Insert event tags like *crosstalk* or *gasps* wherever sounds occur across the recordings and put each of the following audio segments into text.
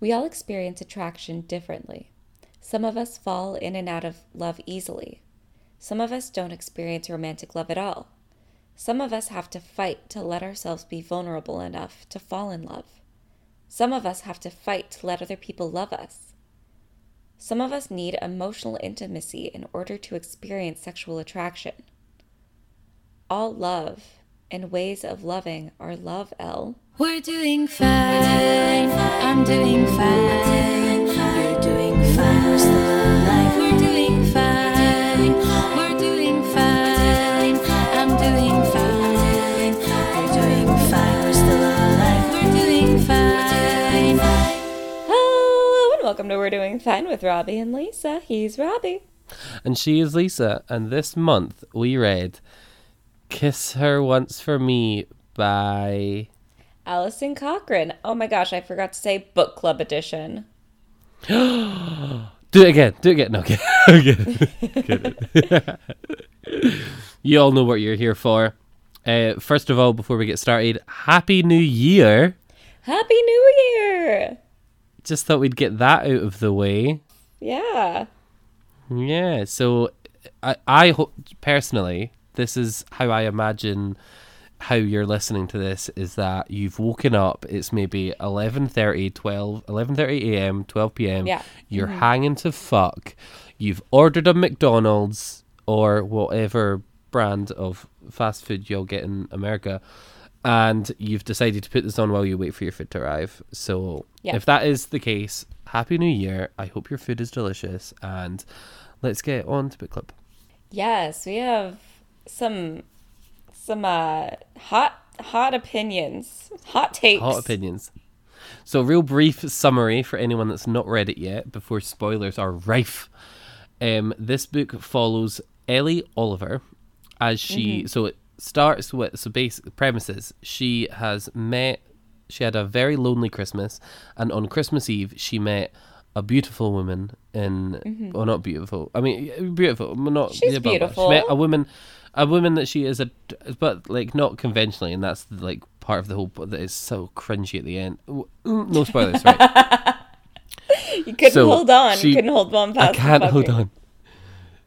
We all experience attraction differently. Some of us fall in and out of love easily. Some of us don't experience romantic love at all. Some of us have to fight to let ourselves be vulnerable enough to fall in love. Some of us have to fight to let other people love us. Some of us need emotional intimacy in order to experience sexual attraction. All love and ways of loving are love, L. We're doing fine. I'm doing fine. You're doing fine. We're still alive. We're doing fine. We're doing fine. I'm doing fine. You're doing fine. We're still alive. We're doing fine. Hello and welcome to We're Doing Fine with Robbie and Lisa. He's Robbie. And she is Lisa. And this month we read Kiss Her Once for Me by. Alison Cochrun. Oh my gosh, I forgot to say book club edition. *gasps* Do it again. Do it again. No, *laughs* okay. *laughs* okay. *laughs* you all know what you're here for. Uh, first of all, before we get started, Happy New Year. Happy New Year! Just thought we'd get that out of the way. Yeah. Yeah, so I, I hope personally, this is how I imagine how you're listening to this is that you've woken up it's maybe 11.30 12 11.30 a.m 12 p.m Yeah. you're mm-hmm. hanging to fuck you've ordered a mcdonald's or whatever brand of fast food you'll get in america and you've decided to put this on while you wait for your food to arrive so Yeah. if that is the case happy new year i hope your food is delicious and let's get on to book club Yes, we have some some uh hot hot opinions. Hot takes. Hot opinions. So, real brief summary for anyone that's not read it yet before spoilers are rife. Um, this book follows Ellie Oliver as she. So it starts with so basic premises. She has met. She had a very lonely Christmas, and on Christmas Eve she met a beautiful woman in. Well, not beautiful. I mean, beautiful. Not She's yeah, beautiful. She met a woman, a woman that she is a, but like not conventionally, and that's like part of the whole. That is so cringy at the end. Mm, No spoilers, right? *laughs* You couldn't So, hold on. she- you couldn't hold on past I can't hold on.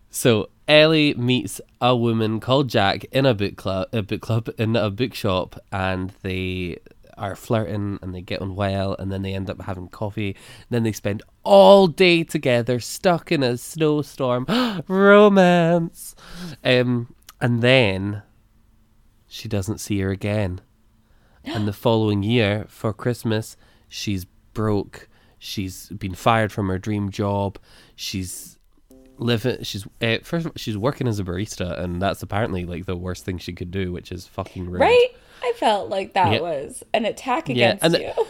So Ellie meets a woman called Jack in a book club, a book club in a bookshop, and they are flirting and they get on well, and then they end up having coffee. Then they spend all day together, stuck in a snowstorm. *gasps* Romance. Um, and then she doesn't see her again. And the *gasps* following year for Christmas, she's broke. She's been fired from her dream job. She's living. She's uh, first. She's working as a barista, and that's apparently like the worst thing she could do, which is fucking rude. Right? I felt like that Yeah. was an attack Yeah, against and you.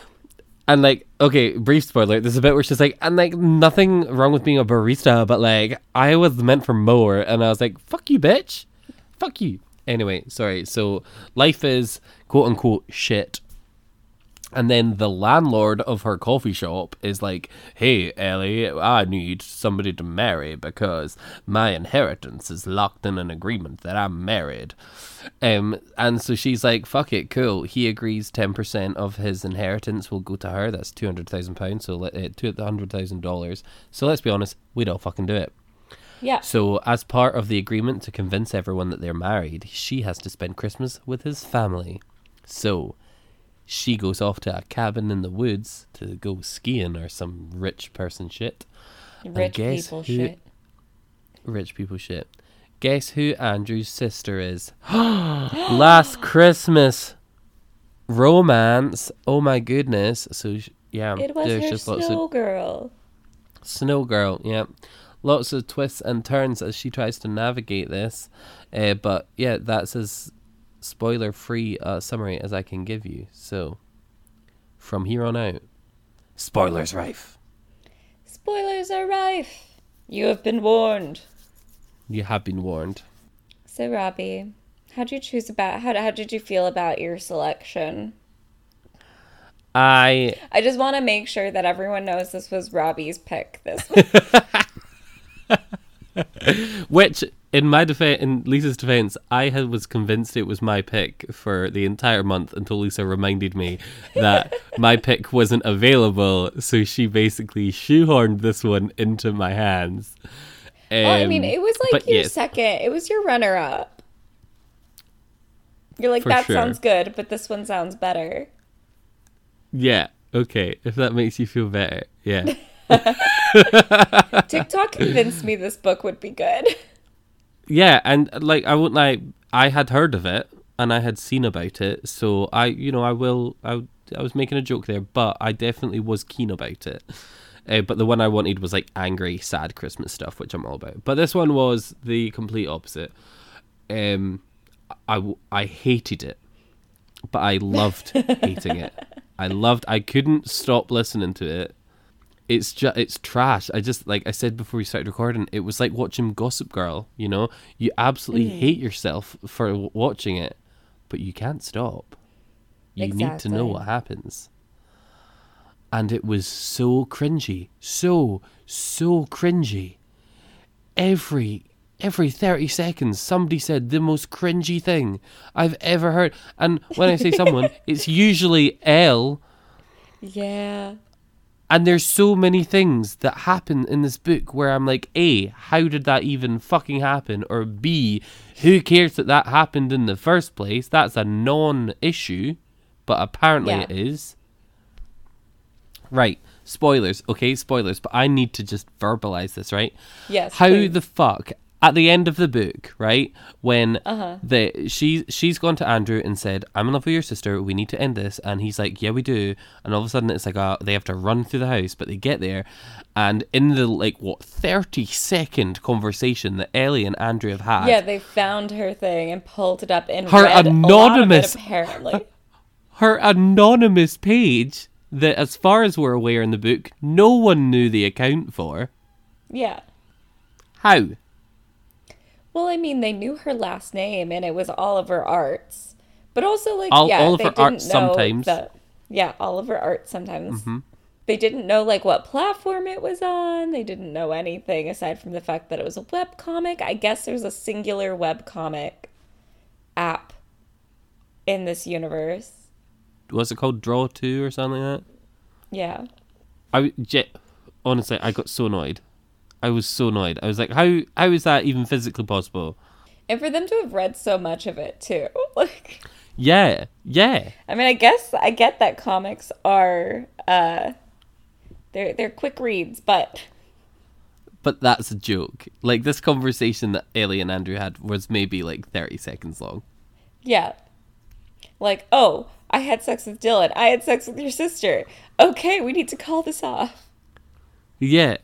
And like, okay, brief spoiler. There's a bit where she's like, and like, nothing wrong with being a barista, but like, I was meant for more, and I was like, fuck you, bitch, fuck you. Anyway, sorry. So life is quote unquote shit. And then the landlord of her coffee shop is like, Hey, Ellie, I need somebody to marry because my inheritance is locked in an agreement that I'm married. Um, and so she's like, Fuck it, cool. He agrees 10% of his inheritance will go to her. That's £200,000, so let, uh, $200,000. So let's be honest, we'd all fucking do it. Yeah. So, as part of the agreement to convince everyone that they're married, she has to spend Christmas with his family. So, she goes off to a cabin in the woods to go skiing or some rich person shit. Rich people who- shit. Rich people shit. Guess who Andrew's sister is? *gasps* Last Christmas romance. Oh my goodness. So, yeah, It was there's her just lots of snow girl. Snow Girl, yeah. Lots of twists and turns as she tries to navigate this. Uh, but yeah, that's as spoiler free uh, summary as I can give you. So, from here on out, spoilers rife. Spoilers are rife. You have been warned. You have been warned. So, Robbie, how did you choose about how, how did you feel about your selection? I I just want to make sure that everyone knows this was Robbie's pick. This *laughs* week. *laughs* which in my defense, in Lisa's defense, I had, was convinced it was my pick for the entire month until Lisa reminded me that *laughs* my pick wasn't available. So she basically shoehorned this one into my hands. well, I mean, Um, it was like your yes, second. It was your runner-up. You're like For that sure. sounds good, but this one sounds better. Yeah. Okay. If that makes you feel better. Yeah. *laughs* *laughs* TikTok convinced me this book would be good. Yeah, and like I won't like I had heard of it and I had seen about it, so I, you know, I will. I, I was making a joke there, but I definitely was keen about it. Uh, but the one I wanted was like angry, sad Christmas stuff, which I'm all about. But this one was the complete opposite. Um, I I hated it, but I loved *laughs* hating it. I loved. I couldn't stop listening to it. It's just it's trash. I just like I said before we started recording. It was like watching Gossip Girl. You know, you absolutely mm. hate yourself for w- watching it, but you can't stop. You need to know what happens. And it was so cringy, so so cringy. Every every 30 seconds somebody said the most cringy thing I've ever heard. And when I say someone, *laughs* it's usually L. Yeah. And there's so many things that happen in this book where I'm like, A, how did that even fucking happen? Or B, who cares that that happened in the first place? That's a non issue, but apparently Yeah. it is. Right. Spoilers. Okay, spoilers, but I need to just verbalize this, right? Yes. How please. the fuck at the end of the book, right? When Uh-huh. the she she's gone to Andrew and said, "I'm in love with your sister. We need to end this." And he's like, "Yeah, we do." And all of a sudden, it's like uh, they have to run through the house, but they get there, and in the like what thirty second conversation that Ellie and Andrew have had, Yeah, they found her thing and pulled it up in Her anonymous- A lot of it, apparently. *laughs* her anonymous page that, as far as we're aware in the book, no one knew the account for. yeah. How? Well, I mean, they knew her last name, and it was Oliver Arts. But also, like, yeah, Oliver they didn't Arts know sometimes. Mm-hmm. The, yeah, Oliver Arts sometimes. They didn't know like what platform it was on. They didn't know anything aside from the fact that it was a web comic. I guess there's a singular web comic app in this universe. Was it called Draw Two or something like that? Yeah. I j- honestly, I got so annoyed. I was so annoyed. I was like, how how is that even physically possible? And for them to have read so much of it too. *laughs* Like Yeah, yeah, I mean, I guess I get that comics are uh they're they're quick reads, but but that's a joke. Like this conversation that Ellie and Andrew had was maybe like thirty seconds long. yeah. Like, oh, I had sex with Dylan. I had sex with your sister. Okay, we need to call this off. Yeah,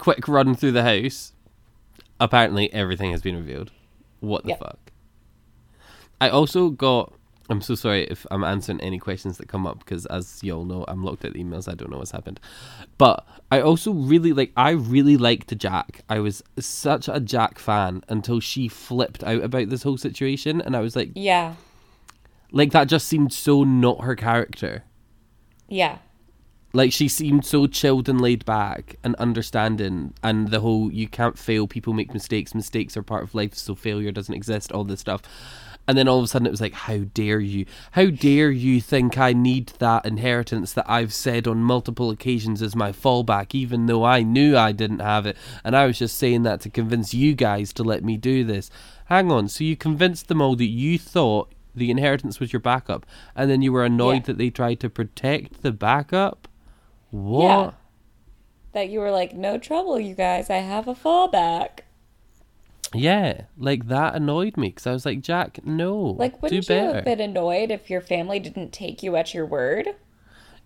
quick run through the house. Apparently, everything has been revealed. What the Yep. fuck? I also got. I'm so sorry if I'm answering any questions that come up because, as you all know, I'm locked at the emails. I don't know what's happened. But I also really like. I really liked Jack. I was such a Jack fan until she flipped out about this whole situation, and I was like, Yeah. like that just seemed so not her character. Yeah. Like she seemed so chilled and laid back and understanding, and the whole "you can't fail, people make mistakes, mistakes are part of life, so failure doesn't exist." All this stuff, and then all of a sudden it was like, "How dare you? How dare you think I need that inheritance that I've said on multiple occasions as my fallback, even though I knew I didn't have it, and I was just saying that to convince you guys to let me do this." Hang on, so you convinced them all that you thought the inheritance was your backup, and then you were annoyed Yeah. that they tried to protect the backup. What? Yeah. That you were like, no trouble, you guys. I have a fallback. Yeah. like that annoyed me because I was like, Jack, no, Like, wouldn't do you better. have been annoyed if your family didn't take you at your word?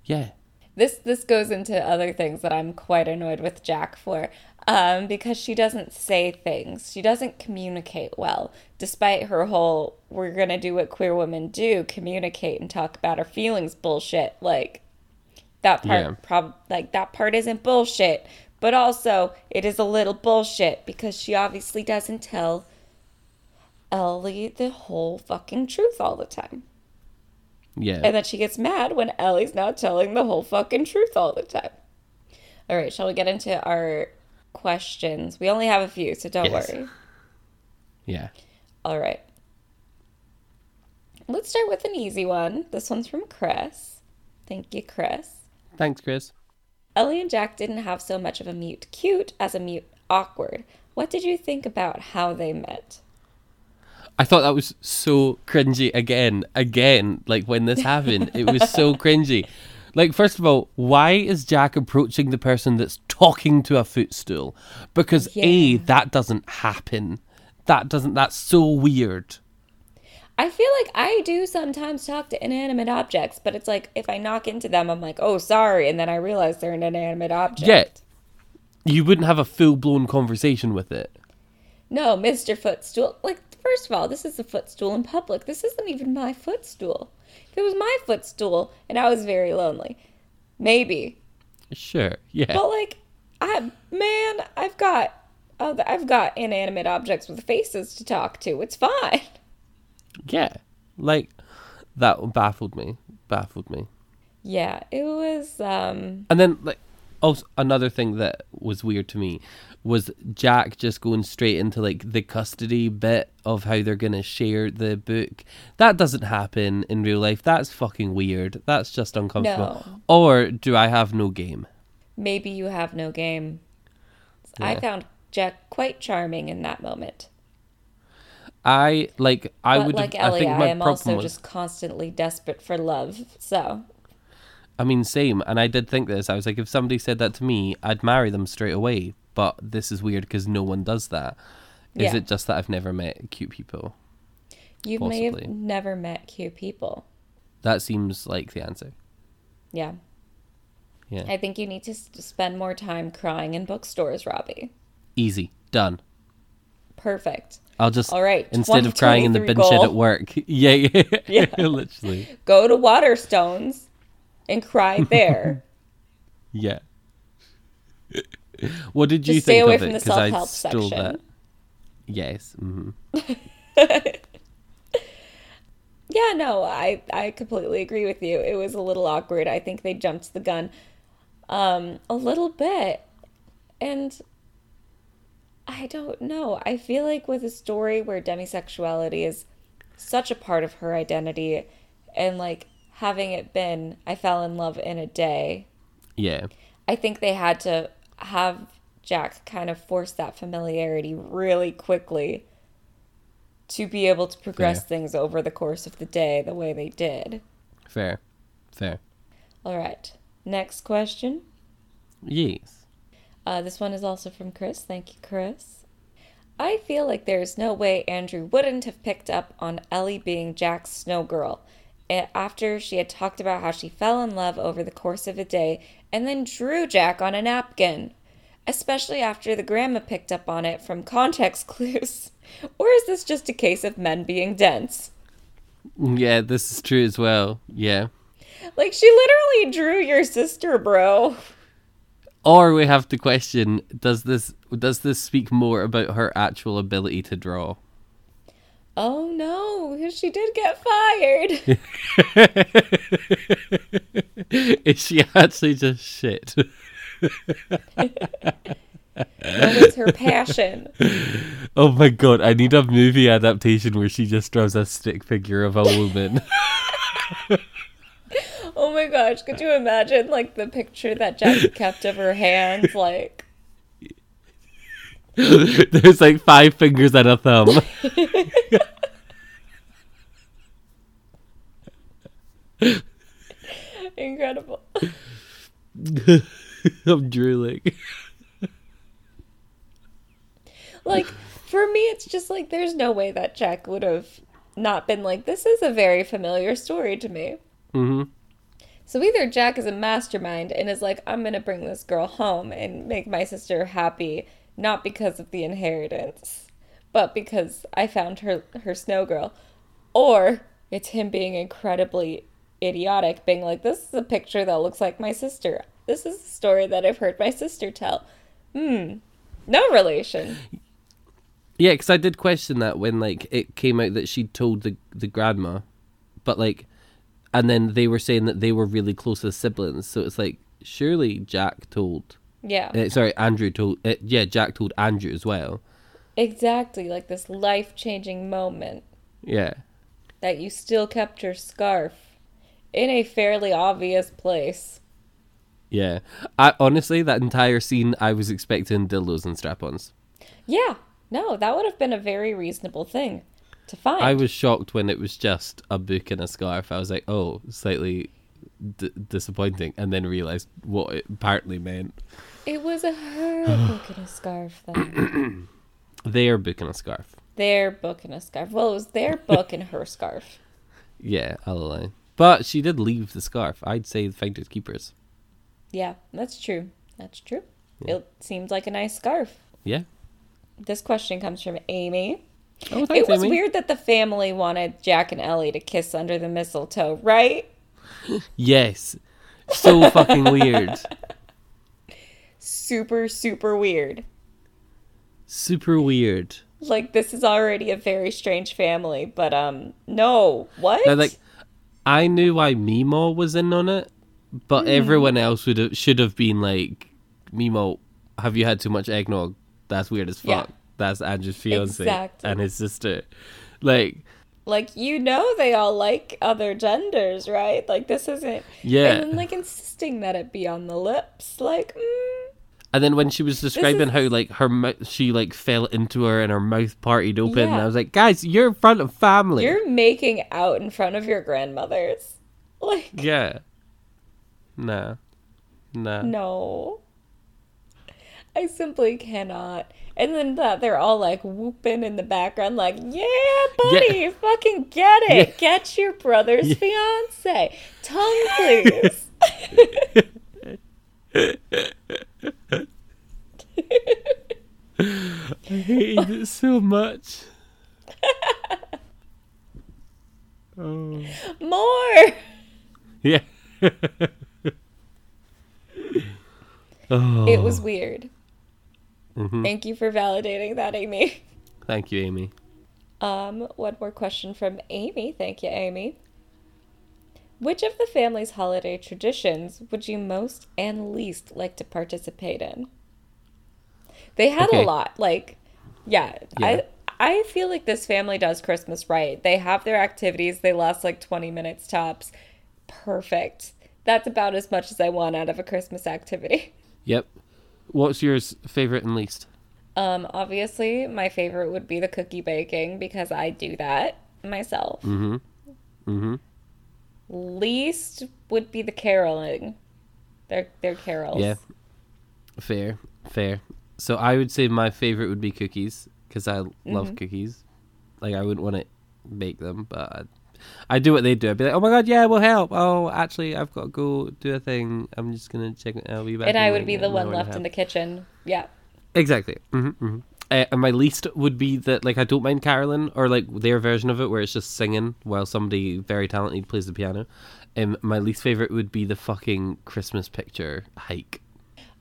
Yeah, This this goes into other things that I'm quite annoyed with Jack for, um, because she doesn't say things. She doesn't communicate well, despite her whole "we're gonna do what queer women do," communicate and talk about our feelings bullshit. Like that part, Yeah. prob like that part isn't bullshit, but also it is a little bullshit because she obviously doesn't tell Ellie the whole fucking truth all the time. yeah. And then she gets mad when Ellie's not telling the whole fucking truth all the time. All right, shall we get into our questions? We only have a few, so don't Yes. worry. Yeah. All right. Let's start with an easy one. This one's from Chris. Thank you, Chris. Thanks, Chris. Ellie and Jack didn't have so much of a meet cute as a mute awkward. What did you think about how they met? I thought that was so cringy again, again. Like when this happened, it was so *laughs* cringy. Like, first of all, why is Jack approaching the person that's talking to a footstool? Because A, that doesn't happen. That doesn't, that's so weird. I feel like I do sometimes talk to inanimate objects, but it's like if I knock into them, I'm like, oh, sorry. And then I realize they're an inanimate object. Yeah. You wouldn't have a full blown conversation with it. No, Mr. Footstool. Like, first of all, this is a footstool in public. This isn't even my footstool. If it was my footstool and I was very lonely, maybe. Sure, yeah. But like, I man, I've got, oh, I've got inanimate objects with faces to talk to. It's fine. Yeah. Like, that baffled me. Baffled me. Yeah, it was. um And then, like, also another thing that was weird to me was Jack just going straight into like the custody bit of how they're gonna share the book. That doesn't happen in real life. That's fucking weird. That's just uncomfortable. No. Or do I have no game? Maybe you have no game. I found Jack quite charming in that moment. I like. I but would. like I Ellie, think I, am problem also was. just constantly desperate for love. So I mean, same. And I did think this. I was like, if somebody said that to me, I'd marry them straight away. But this is weird because no one does that. Is Yeah. it just that I've never met cute people? you may have never met cute people. That seems like the answer. Yeah. Yeah. I think you need to spend more time crying in bookstores, Robbie. Easy. Done. Perfect. I'll just All right, instead of crying in the bin 2023 shed goal. at work. *laughs* Yeah, yeah, Yeah. *laughs* literally. Go to Waterstones and cry there. *laughs* Yeah. what did you Just stay think away of from it? the 'Cause I stole section. that. Yes. hmm Yeah, no, I I completely agree with you. It was a little awkward. I think they jumped the gun um a little bit. And I don't know. I feel like with a story where demisexuality is such a part of her identity and like having it been I fell in love in a day, Yeah. I think they had to have Jack kind of force that familiarity really quickly to be able to progress Fair. things over the course of the day the way they did. Fair. Fair. All right. Next question. Yes. Uh, this one is also from Chris. Thank you, Chris. I feel like there's no way Andrew wouldn't have picked up on Ellie being Jack's snow girl after she had talked about how she fell in love over the course of a day and then drew Jack on a napkin, especially after the grandma picked up on it from context *laughs* clues. Or is this just a case of men being dense? Yeah, this is true as well. Yeah. Like, she literally drew your sister, bro. *laughs* Or we have to question: Does this does this speak more about her actual ability to draw? Oh no, she did get fired. *laughs* Is she actually just shit? That is her passion. *laughs* oh my god! I need a movie adaptation where she just draws a stick figure of a woman. *laughs* Oh my gosh, could you imagine like the picture that Jackie *laughs* kept of her hands? Like, *laughs* There's like five fingers and a thumb. *laughs* incredible. I'm drooling. Like, for me, it's just like there's no way that Jack would have not been like, this is a very familiar story to me. Mm hmm So either Jack is a mastermind and is like, I'm gonna bring this girl home and make my sister happy, not because of the inheritance, but because I found her her snow girl, or it's him being incredibly idiotic, being like, this is a picture that looks like my sister. This is a story that I've heard my sister tell. Hmm, no relation. Yeah, because I did question that when like it came out that she told the the grandma, but like, and then they were saying that they were really close as siblings. So it's like surely Jack told. Yeah. Uh, sorry, Andrew told. Uh, yeah, Jack told Andrew as well. Exactly, like this life changing moment Yeah. that you still kept your scarf in a fairly obvious place. Yeah. I honestly that entire scene I was expecting dildos and strap-ons. Yeah, no, that would have been a very reasonable thing to find. I was shocked when it was just a book and a scarf. I was like, "Oh, slightly d- disappointing," and then realized what it apparently meant. It was a her book and a scarf then. *clears throat* Their book and a scarf. their book and a scarf. Well, it was their book and her scarf. Yeah, I'll allow. But she did leave the scarf. I'd say the finders keepers. Yeah, that's true. That's true. It seemed like a nice scarf. Yeah. This question comes from Amy. Oh, thanks, it was Amy. weird that the family wanted Jack and Ellie to kiss under the mistletoe, right? Yes. So fucking weird. Super, super weird. Super weird. Like this is already a very strange family, but um, no, what? Now, like, I knew why Mimo was in on it, but everyone else would have should have been like, Mimo, have you had too much eggnog? That's weird as Yeah. That's Andrew's fiance Exactly. and his sister. Like, like you know they all like other genders, right? Like this isn't. Yeah. And then like insisting that it be on the lips, like. Mm, and then when she was describing is- how like her mouth, she like fell into her and her mouth partied open, and I was like, guys, you're in front of family. You're making out in front of your grandmothers. *laughs* Like, Yeah. Nah. Nah. no. I simply cannot. And then that they're all like whooping in the background, like, yeah, buddy, fucking get it. Yeah. Get your brother's fiance. Tongue, *laughs* please. *laughs* I hated it so much. *laughs* oh. More. Yeah. oh. It was weird. Mhm. Thank you for validating that, Amy. Thank you, Amy. Um, one more question from Amy. Thank you, Amy. Which of the family's holiday traditions would you most and least like to participate in? They had Okay. a lot. Like, yeah, Yeah. I I feel like this family does Christmas right. They have their activities. They last like 20 minutes tops. Perfect. That's about as much as I want out of a Christmas activity. Yep. What's yours favorite and least? Um, obviously, my favorite would be the cookie baking because I do that myself. Mm-hmm. Mm-hmm. least would be the caroling. They're they're carols. Yeah. Fair. Fair. So I would say my favorite would be cookies because I love Mm-hmm. cookies. Like I wouldn't want to bake them, but I do what they do. I'd be like, oh my god, yeah, we'll help. Oh, actually, I've got to go do a thing. I'm just gonna check. I'll be back. And I would be the one left in the kitchen. Yeah. Exactly. hmm hmm Uh, and my least would be that like I don't mind Carolyn or like their version of it where it's just singing while somebody very talented plays the piano. Um, my least favorite would be the fucking Christmas picture hike.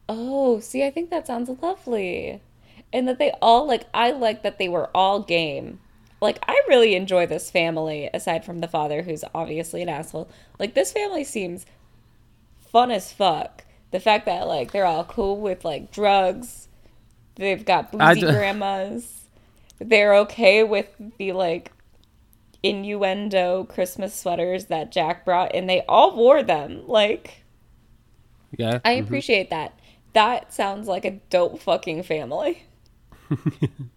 Oh, see, I think that sounds lovely. And that they all like I like that they were all game. Like I really enjoy this family aside from the father who's obviously an asshole. Like this family seems fun as fuck. The fact that like they're all cool with like drugs. They've got boozy d- *laughs* grandmas. They're okay with the like innuendo Christmas sweaters that Jack brought and they all wore them. Like Yeah. I mm-hmm. appreciate that. That sounds like a dope fucking family. *laughs*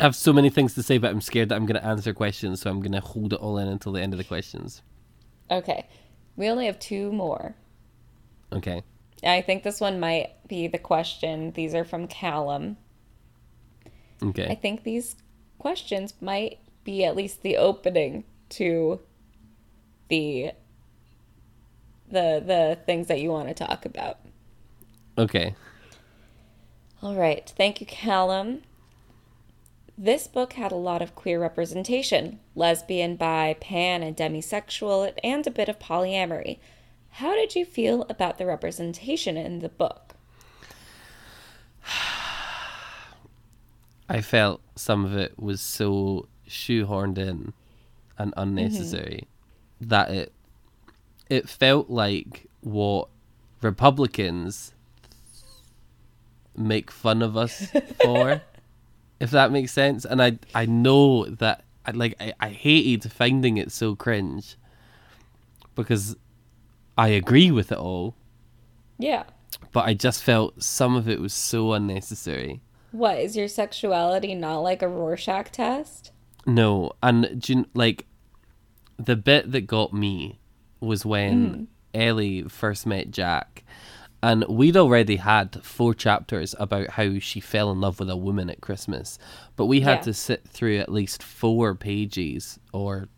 I have so many things to say, but I'm scared that I'm going to answer questions, so I'm going to hold it all in until the end of the questions. Okay. We only have two more. Okay. I think this one might be the question. These are from Callum. Okay. I think these questions might be at least the opening to the the the things that you want to talk about. Okay. All right. Thank you, Callum. This book had a lot of queer representation lesbian, bi, pan, and demisexual, and a bit of polyamory. How did you feel about the representation in the book? *sighs* I felt some of it was so shoehorned in and mm-hmm. unnecessary that it it felt like what Republicans make fun of us *laughs* for if that makes sense. And I I know that I like I, I hated finding it so cringe because I agree with it all, Yeah. but I just felt some of it was so unnecessary. What is your sexuality not like a Rorschach test? No, and do you, like the bit that got me was when mm-hmm. Ellie first met Jack, and we'd already had four chapters about how she fell in love with a woman at Christmas, but we had Yeah. to sit through at least four pages or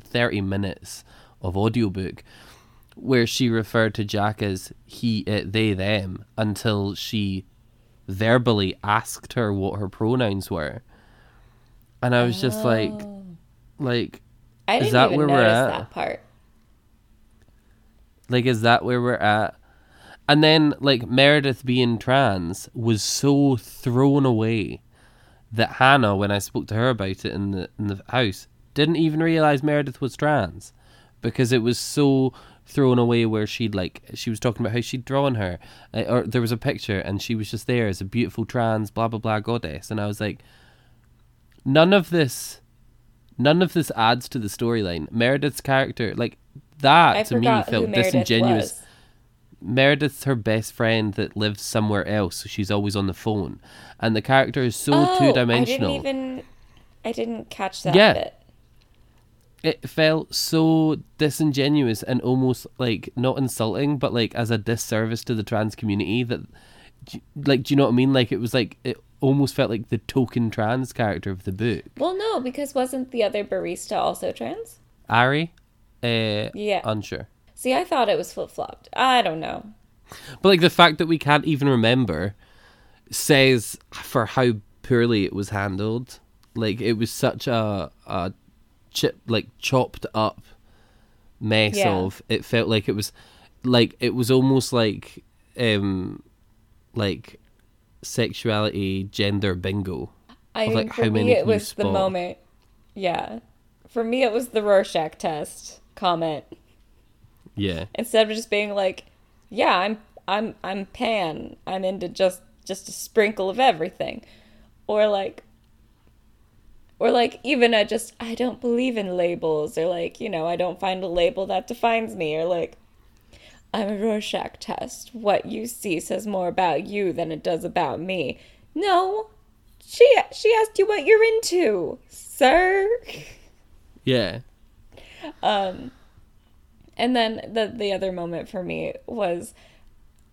thirty minutes of audiobook where she referred to Jack as he, it, they, them until she verbally asked her what her pronouns were. And I was just like, oh. like, I Is didn't that even where we're at? that part. like, is that where we're at? And then, like, Meredith being trans was so thrown away that Hannah, when I spoke to her about it in the in the house, didn't even realize Meredith was trans because it was so thrown away. Where she'd like she was talking about how she'd drawn her, uh, or there was a picture and she was just there as a beautiful trans blah blah blah goddess, and I was like, none of this, none of this adds to the storyline. Meredith's character, like that, I to me felt disingenuous. was. Meredith's her best friend that lives somewhere else, so she's always on the phone. And the character is so Oh, two dimensional. I didn't even. I didn't catch that Yeah. bit. It felt so disingenuous and almost like not insulting, but like as a disservice to the trans community. That, like, do you know what I mean? Like, it was like it almost felt like the token trans character of the book. Well, no, because wasn't the other barista also trans? Ari, uh, Yeah. unsure. See, I thought it was flip flopped. I don't know. But like the fact that we can't even remember says for how poorly it was handled. Like it was such a a chip like chopped up mess Yeah. of it felt like it was like it was almost like um like sexuality gender bingo. I mean, like, for how me, many it was the moment. Yeah. For me, it was the Rorschach test comment. Yeah. Instead of just being like, "Yeah, I'm, I'm, I'm pan. I'm into just, just a sprinkle of everything," or like, or like even I just, "I don't believe in labels," or like, you know, "I don't find a label that defines me," or like, "I'm a Rorschach test. What you see says more about you than it does about me." No, she, she asked you what you're into, sir. Yeah. Um, And then the the other moment for me was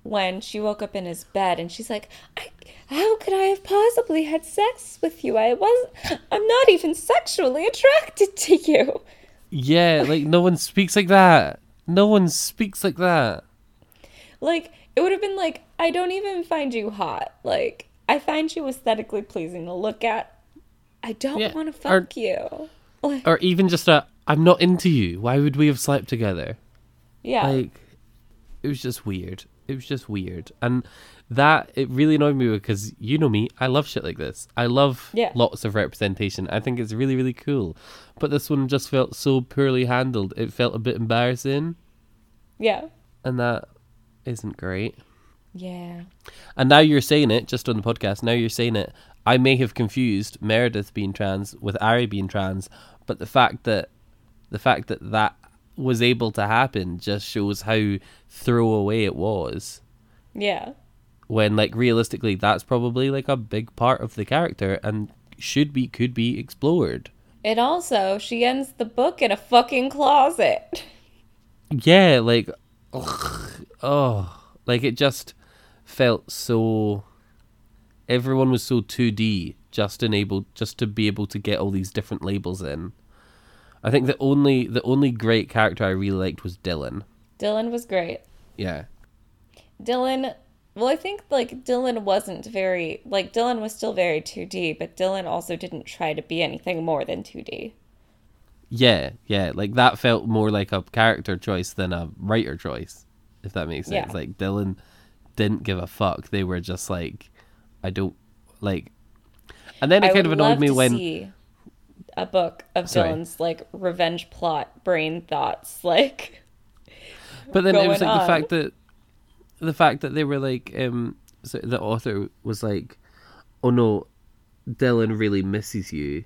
when she woke up in his bed and she's like, I, "How could I have possibly had sex with you? I was I'm not even sexually attracted to you." Yeah, like no one speaks like that. No one speaks like that. Like it would have been like, "I don't even find you hot. Like I find you aesthetically pleasing to look at. I don't Yeah, want to or- fuck you." Like, Or even just a I'm not into you. Why would we have slept together? yeah. like it was just weird it was just weird and that it really annoyed me because you know me i love shit like this i love Yeah. lots of representation i think it's really really cool but this one just felt so poorly handled it felt a bit embarrassing yeah. and that isn't great Yeah. and now you're saying it just on the podcast now you're saying it i may have confused meredith being trans with ari being trans but the fact that the fact that that was able to happen just shows how throwaway it was Yeah. when like realistically that's probably like a big part of the character and should be could be explored And also she ends the book in a fucking closet. *laughs* yeah like ugh, oh like it just felt so everyone was so 2d just enabled just to be able to get all these different labels in i think the only the only great character i really liked was dylan Dylan was great. yeah Dylan, well, I think like Dylan wasn't very like Dylan was still very 2D, but Dylan also didn't try to be anything more than 2D. yeah yeah like that felt more like a character choice than a writer choice if that makes sense Yeah. like dylan didn't give a fuck they were just like i don't like and then it I kind of annoyed me when see a book of Sorry. Dylan's like revenge plot, brain thoughts, *laughs* like But then it was like the fact that the fact that they were like um so the author was like, oh no, Dylan really misses you.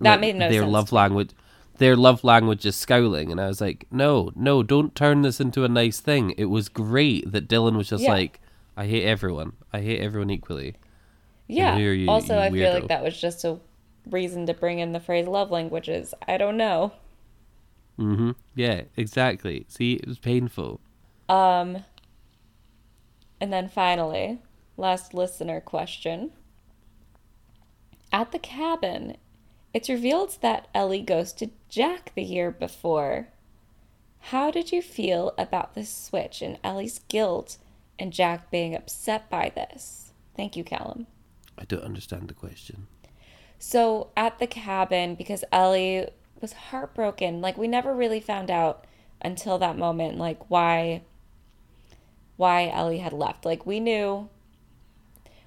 That Like, made no their sense love language their love language is scowling and I was like, No, no, don't turn this into a nice thing. It was great that Dylan was just Yeah. like, I hate everyone. I hate everyone equally. Yeah. you, also, I feel like that was just a reason to bring in the phrase love languages. I don't know. Mm-hmm. Yeah, exactly. See, it was painful. Um, and then finally, last listener question. At the cabin, it's revealed that Ellie ghosted Jack the year before. How did you feel about this switch and Ellie's guilt and Jack being upset by this? Thank you, Callum. I don't understand the question. So at the cabin, because Ellie was heartbroken, like we never really found out until that moment, like why why Ellie had left. Like we knew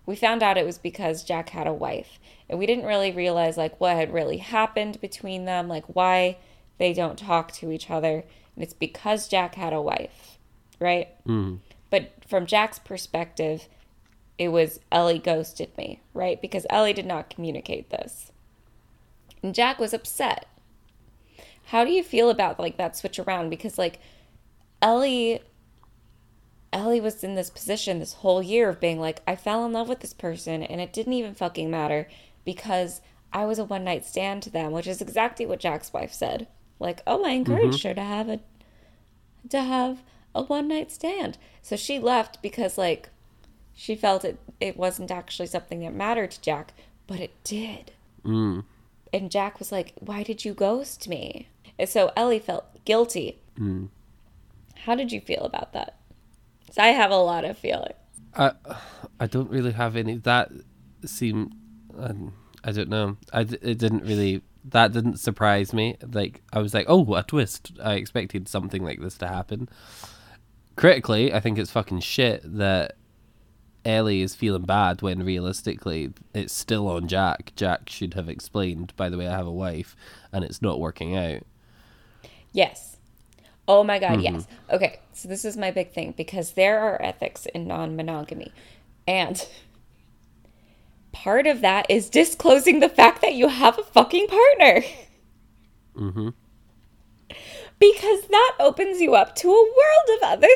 we found out it was because Jack had a wife. And we didn't really realize like what had really happened between them, like why they don't talk to each other. And it's because Jack had a wife, right? Mm. But from Jack's perspective, it was Ellie ghosted me, right? Because Ellie did not communicate this. And Jack was upset. How do you feel about like that switch around? Because like Ellie Ellie was in this position this whole year of being like, I fell in love with this person and it didn't even fucking matter because I was a one night stand to them, which is exactly what Jack's wife said. Like, oh, I mm-hmm. encouraged her to have a to have a one night stand. So she left because like she felt it it wasn't actually something that mattered to Jack, but it did. Mm. And Jack was like, "Why did you ghost me?" And so Ellie felt guilty. Mm. How did you feel about that? I have a lot of feelings. I I don't really have any. That seemed. Um, I don't know. I, it didn't really. That didn't surprise me. Like I was like, oh, a twist. I expected something like this to happen. Critically, I think it's fucking shit that Ellie is feeling bad when realistically it's still on Jack. Jack should have explained. By the way, I have a wife, and it's not working out. Yes. Oh my God, yes. Okay, so this is my big thing because there are ethics in non monogamy. And *laughs* part of that is disclosing the fact that you have a fucking partner. Mm-hmm. Because that opens you up to a world of other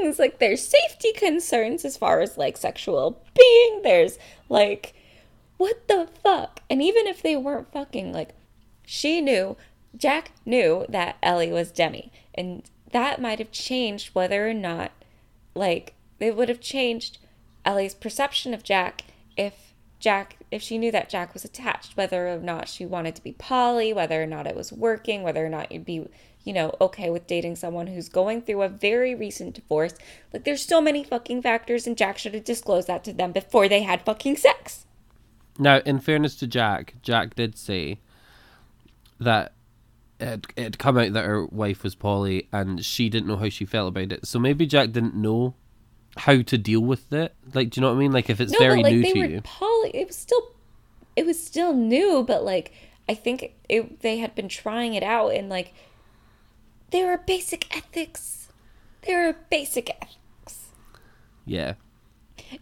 things. Like there's safety concerns as far as like sexual being. There's like, what the fuck? And even if they weren't fucking, like, she knew, Jack knew that Ellie was Demi. And that might have changed whether or not, like, it would have changed Ellie's perception of Jack if Jack, if she knew that Jack was attached, whether or not she wanted to be poly, whether or not it was working, whether or not you'd be, you know, okay with dating someone who's going through a very recent divorce. Like, there's so many fucking factors, and Jack should have disclosed that to them before they had fucking sex. Now, in fairness to Jack, Jack did say that it it had come out that her wife was poly and she didn't know how she felt about it. So maybe Jack didn't know how to deal with it. Like, do you know what I mean? Like, if it's very but like new they to were you. poly. It was still, it was still new, but like I think it, they had been trying it out, and like there are basic ethics. There are basic ethics, Yeah.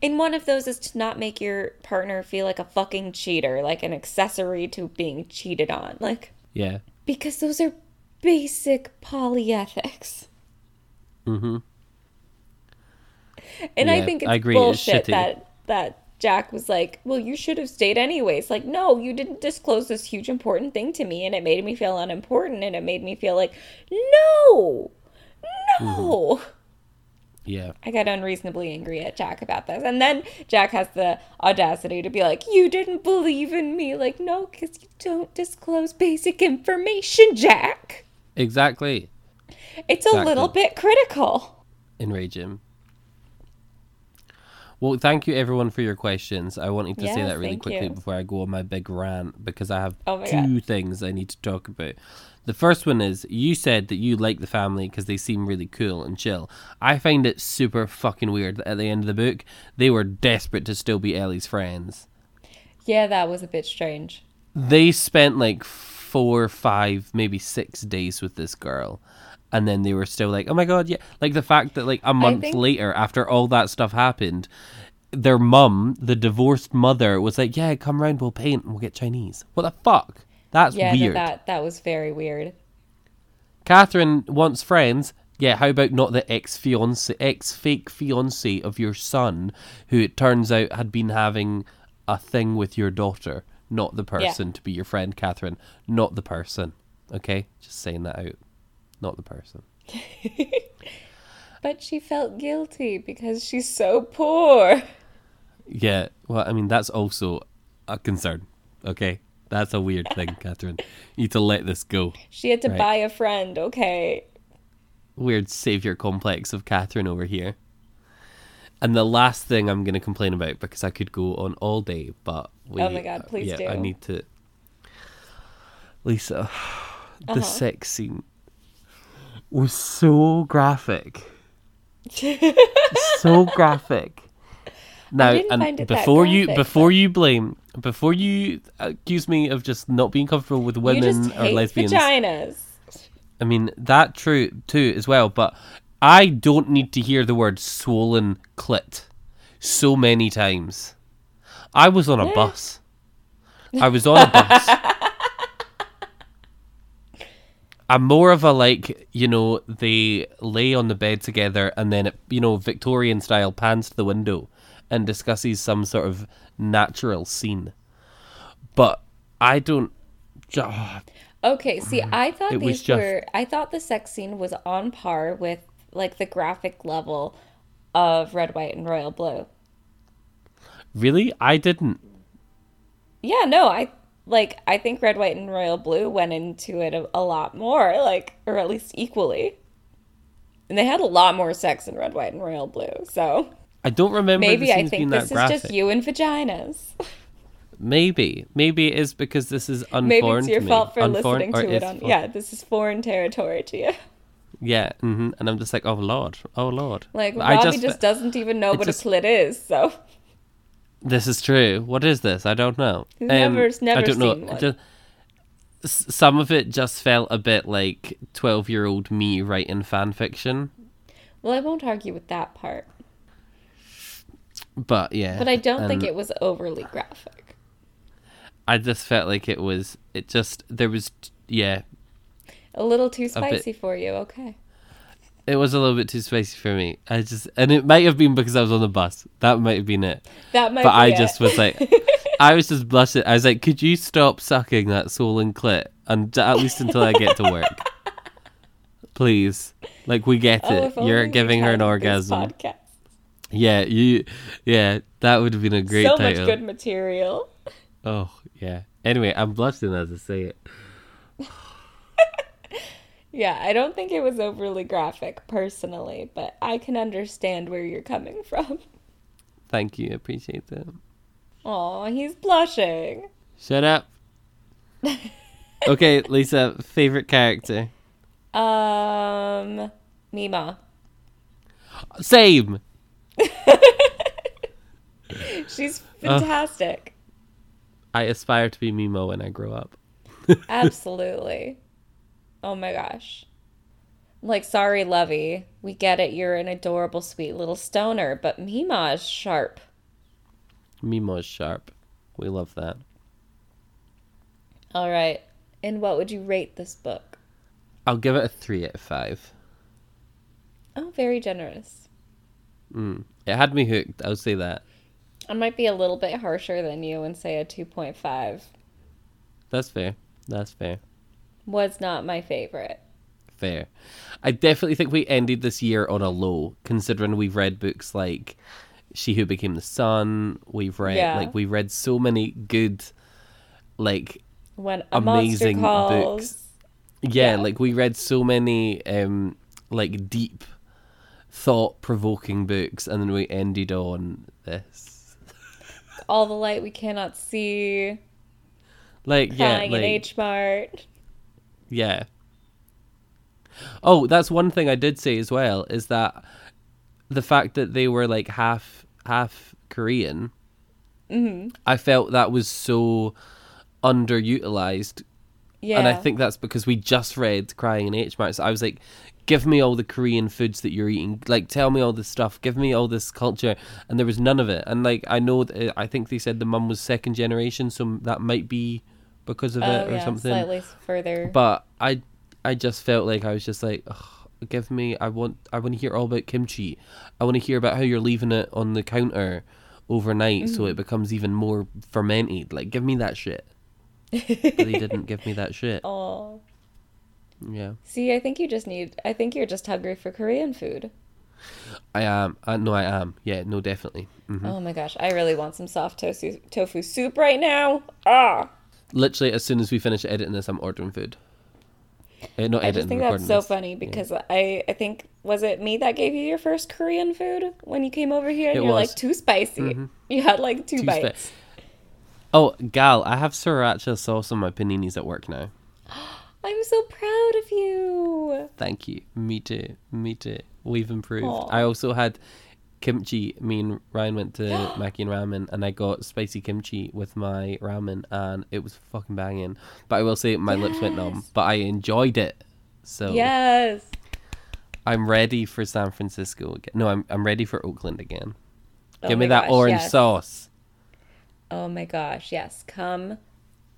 and one of those is to not make your partner feel like a fucking cheater, like an accessory to being cheated on, like Yeah. because those are basic poly ethics. Mm-hmm. And I think it's I agree, it's bullshit shitty. that that Jack was like, "Well, you should have stayed anyways." Like, no, you didn't disclose this huge important thing to me, and it made me feel unimportant, and it made me feel like, no, no. Mm-hmm. Yeah. I got unreasonably angry at Jack about this, and then Jack has the audacity to be like, "You didn't believe in me." Like, no, because you don't disclose basic information, Jack. Exactly. It's a little bit critical. Enrage him. Well, thank you everyone for your questions. I wanted to say that really quickly you. before I go on my big rant because I have Oh two God. things I need to talk about. The first one is you said that you like the family because they seem really cool and chill. I find it super fucking weird that at the end of the book they were desperate to still be Ellie's friends. Yeah, that was a bit strange. They spent like four, five, maybe six days with this girl. And then they were still like, oh my god, yeah. Like the fact that like a month think- later, after all that stuff happened, their mum, the divorced mother, was like, "Yeah, come round, we'll paint and we'll get Chinese." What the fuck? That's Yeah, weird. that that was very weird. Catherine wants friends. Yeah, how about not the ex fiance, ex fake fiance of your son, who it turns out had been having a thing with your daughter, not the person to be your friend, Catherine, not the person. Okay, just saying that out, not the person. *laughs* But she felt guilty because she's so poor. Yeah, well, I mean that's also a concern. Okay, that's a weird thing, *laughs* Catherine. You need to let this go. She had to Right. buy a friend, okay? weird savior complex of Catherine over here. And the last thing I'm going to complain about because I could go on all day, but we, Oh my God, please yeah, do. I need to. Lisa, *sighs* the Uh-huh. sex scene was so graphic, so *laughs* graphic. Now, and find it that before you before you blame before you accuse me of just not being comfortable with women or lesbians, vaginas. I mean, that true too as well, but I don't need to hear the word swollen clit so many times. I was on a bus. I was on a bus. *laughs* I'm more of a like, you know, they lay on the bed together and then it, you know, Victorian style pans to the window and discusses some sort of natural scene. But I don't. ah, Okay, see, I thought these just- were. I thought the sex scene was on par with like the graphic level of Red, White, and Royal Blue. Really? I didn't. Yeah, no, I like. I think Red, White, and Royal Blue went into it a, a lot more, like, or at least equally. And they had a lot more sex in Red, White, and Royal Blue. So I don't remember maybe I think this is graphic. just you and vaginas. Maybe, maybe it is because this is unforeign *laughs* maybe it's your fault for Unforeign- listening to it. on. Yeah, this is foreign territory to you. yeah, hmm and I'm just like, oh lord, oh lord. Like I Robbie just, doesn't even know what just- a clit is. So This is true. What is this? I don't know. Um, He's never- I never don't know. seen one. Just, some of it just felt a bit like twelve-year-old me writing fan fiction. well, I won't argue with that part. But yeah, But I don't think it was overly graphic. I just felt like it was. It just there was. Yeah, A little too bit- spicy for you. Okay. It was a little bit too spicy for me. I just, and it might have been because I was on the bus. That might have been it. That might but I it. just was like, *laughs* I was just blushing. I was like, could you stop sucking that swollen clit and at least until I get to work, *laughs* please? Like we get Oh, it. You're giving her an orgasm. Yeah, you. Yeah, that would have been a great so title. much good material. Oh yeah. Anyway, I'm blushing as I say it. Yeah, I don't think it was overly graphic personally, but I can understand where you're coming *laughs* from. Thank you. Appreciate that. Oh, he's blushing. Shut up. *laughs* okay, Lisa. Favorite character. Um, Mima. Same. *laughs* She's fantastic. I aspire to be Mimo when I grow up. Absolutely. Oh my gosh. Like, sorry, Lovey. We get it. You're an adorable, sweet little stoner, but Mima is sharp. Mimo's sharp. We love that. All right. And what would you rate this book? I'll give it a three out of five. Oh, very generous. Mm. It had me hooked. I'll say that. I might be a little bit harsher than you and say a 2.5. That's fair. That's fair. Was not my favorite. Fair. I definitely think we ended this year on a low, considering we've read books like She Who Became the Sun. We've read Yeah. like we've read so many good, like When Amazing books. yeah, Yeah. like we read so many um like deep, thought provoking books, and then we ended on this. All the light we cannot see. Like yeah, like in H Mart. Yeah. Oh, that's one thing I did say as well is that the fact that they were like half half Korean. Mm-hmm. I felt that was so underutilized, Yeah. and I think that's because we just read "Crying in H Mart." So I was like, give me all the Korean foods that you're eating. Like, tell me all this stuff. Give me all this culture. And there was none of it. And like, I know, th- I think they said the mum was second generation, so that might be because of Oh, it or yeah, something. slightly further. But I, I just felt like I was just like, give me. I want. I want to hear all about kimchi. I want to hear about how you're leaving it on the counter overnight so Mm. it becomes even more fermented. Like, give me that shit. but they didn't give me that shit. *laughs* oh. Yeah, See, I think you just need. I think you're just hungry for Korean food. I am. I no, I am. Yeah, no, definitely. hmm Oh my gosh, I really want some soft tofu tofu soup right now. Ah, Literally, as soon as we finish editing this, I'm ordering food. Uh, not I editing. just think that's so this. funny Yeah. because I I think was it me that gave you your first Korean food when you came over here and It you're was. like too spicy. Mhm. *laughs* You had like two Too spi- bites. Oh, gal, I have sriracha sauce on my paninis at work now. *gasps* I'm so proud of you. Thank you. Me too. Me too. We've improved. Aw. I also had kimchi. Me and Ryan went to *gasps* Mackie and Ramen, and I got spicy kimchi with my ramen, and it was fucking banging. But I will say my lips went numb, but I enjoyed it. So Yes. I'm ready for San Francisco again. No, I'm I'm ready for Oakland again. Oh Give me that gosh, orange yes. sauce. Oh my gosh, yes. Come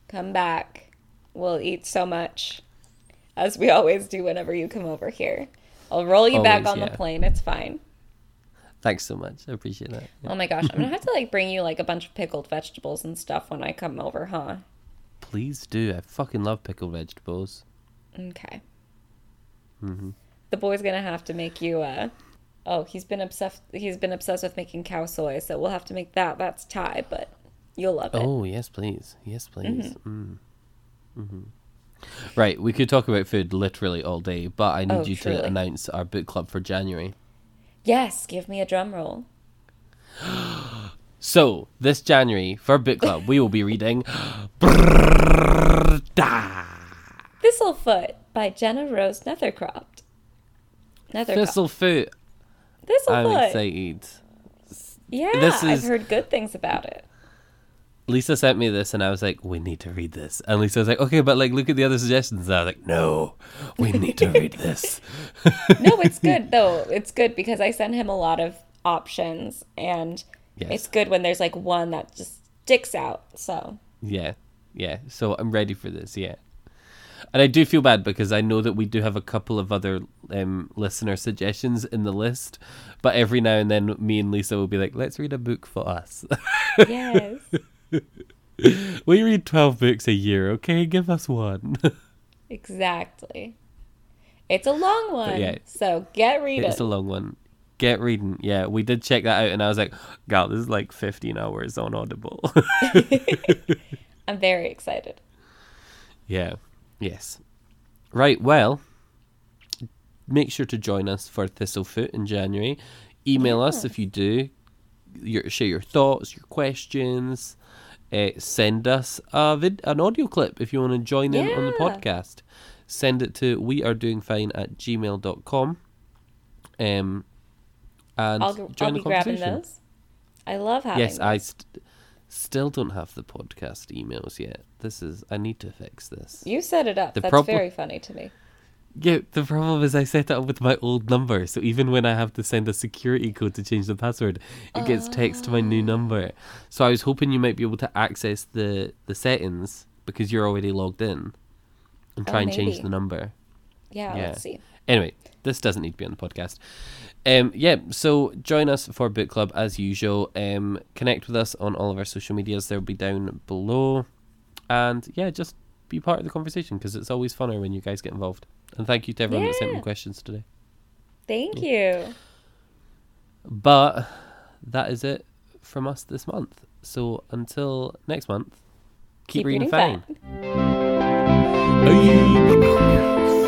come back. We'll eat so much. As we always do whenever you come over here. I'll roll you back on yeah. the plane. It's fine. Thanks so much. I appreciate that. Oh my gosh, I'm gonna have to like bring you like a bunch of pickled vegetables and stuff when I come over, huh? Please do. I fucking love pickled vegetables. Okay. hmm The boy's gonna have to make you uh oh, he's been obsessed he's been obsessed with making khao soi, so we'll have to make that. That's Thai, but you'll love it. Oh yes, please. Yes, please. Mm. hmm Right, we could talk about food literally all day, but I need Oh, you truly. to announce our book club for January. Yes, give me a drum roll. *gasps* So this January for book club, we will be *laughs* reading. Thistlefoot by Jenna Rose Nethercroft. Nethercott. Thistlefoot. I'm Thistlefoot. excited. Yeah, This I've heard good things about it. Lisa sent me this, and I was like, "We need to read this." And Lisa was like, "Okay, but like, look at the other suggestions." And I was like, "No, we need to read this." *laughs* No, it's good though. It's good because I send him a lot of options and Yes. it's good when there's like one that just sticks out. So, Yeah, yeah. So I'm ready for this. Yeah, and I do feel bad because I know that we do have a couple of other um, listener suggestions in the list, but every now and then, me and Lisa will be like, "Let's read a book for us." yes. *laughs* *laughs* we read twelve books a year. Okay, give us one. *laughs* exactly. It's a long one. yeah. So, get reading. it's a long one. Get reading. Yeah, we did check that out, and I was like, "God, this is like fifteen hours on Audible." *laughs* I'm very excited. Yeah. Yes. Right. Well, make sure to join us for Thistlefoot in January. Email us if you do. Your, share your thoughts, your questions. Uh, send us a vid- an audio clip if you want to join in on the podcast. Send it to wearedoingfine at gmail.com. Um, and I'll, join I'll the be grabbing conversation. those. I love having Yes, I st- still don't have the podcast emails yet. This is I need to fix this. You set it up. The That's problem- very funny to me. Yeah, the problem is I set it up with my old number, so even when I have to send a security code to change the password, it gets text to my new number. So I was hoping you might be able to access the the settings because you're already logged in, and try Oh, and change the number. Yeah, Yeah. let's see. Anyway, this doesn't need to be on the podcast. Um, yeah, so join us for book club as usual. Um, connect with us on all of our social medias; they'll be down below, and yeah, just be part of the conversation because it's always funner when you guys get involved. And thank you to everyone that sent me questions today. Thank you. But that is it from us this month. So until next month, keep, reading, fine. fine. Bye.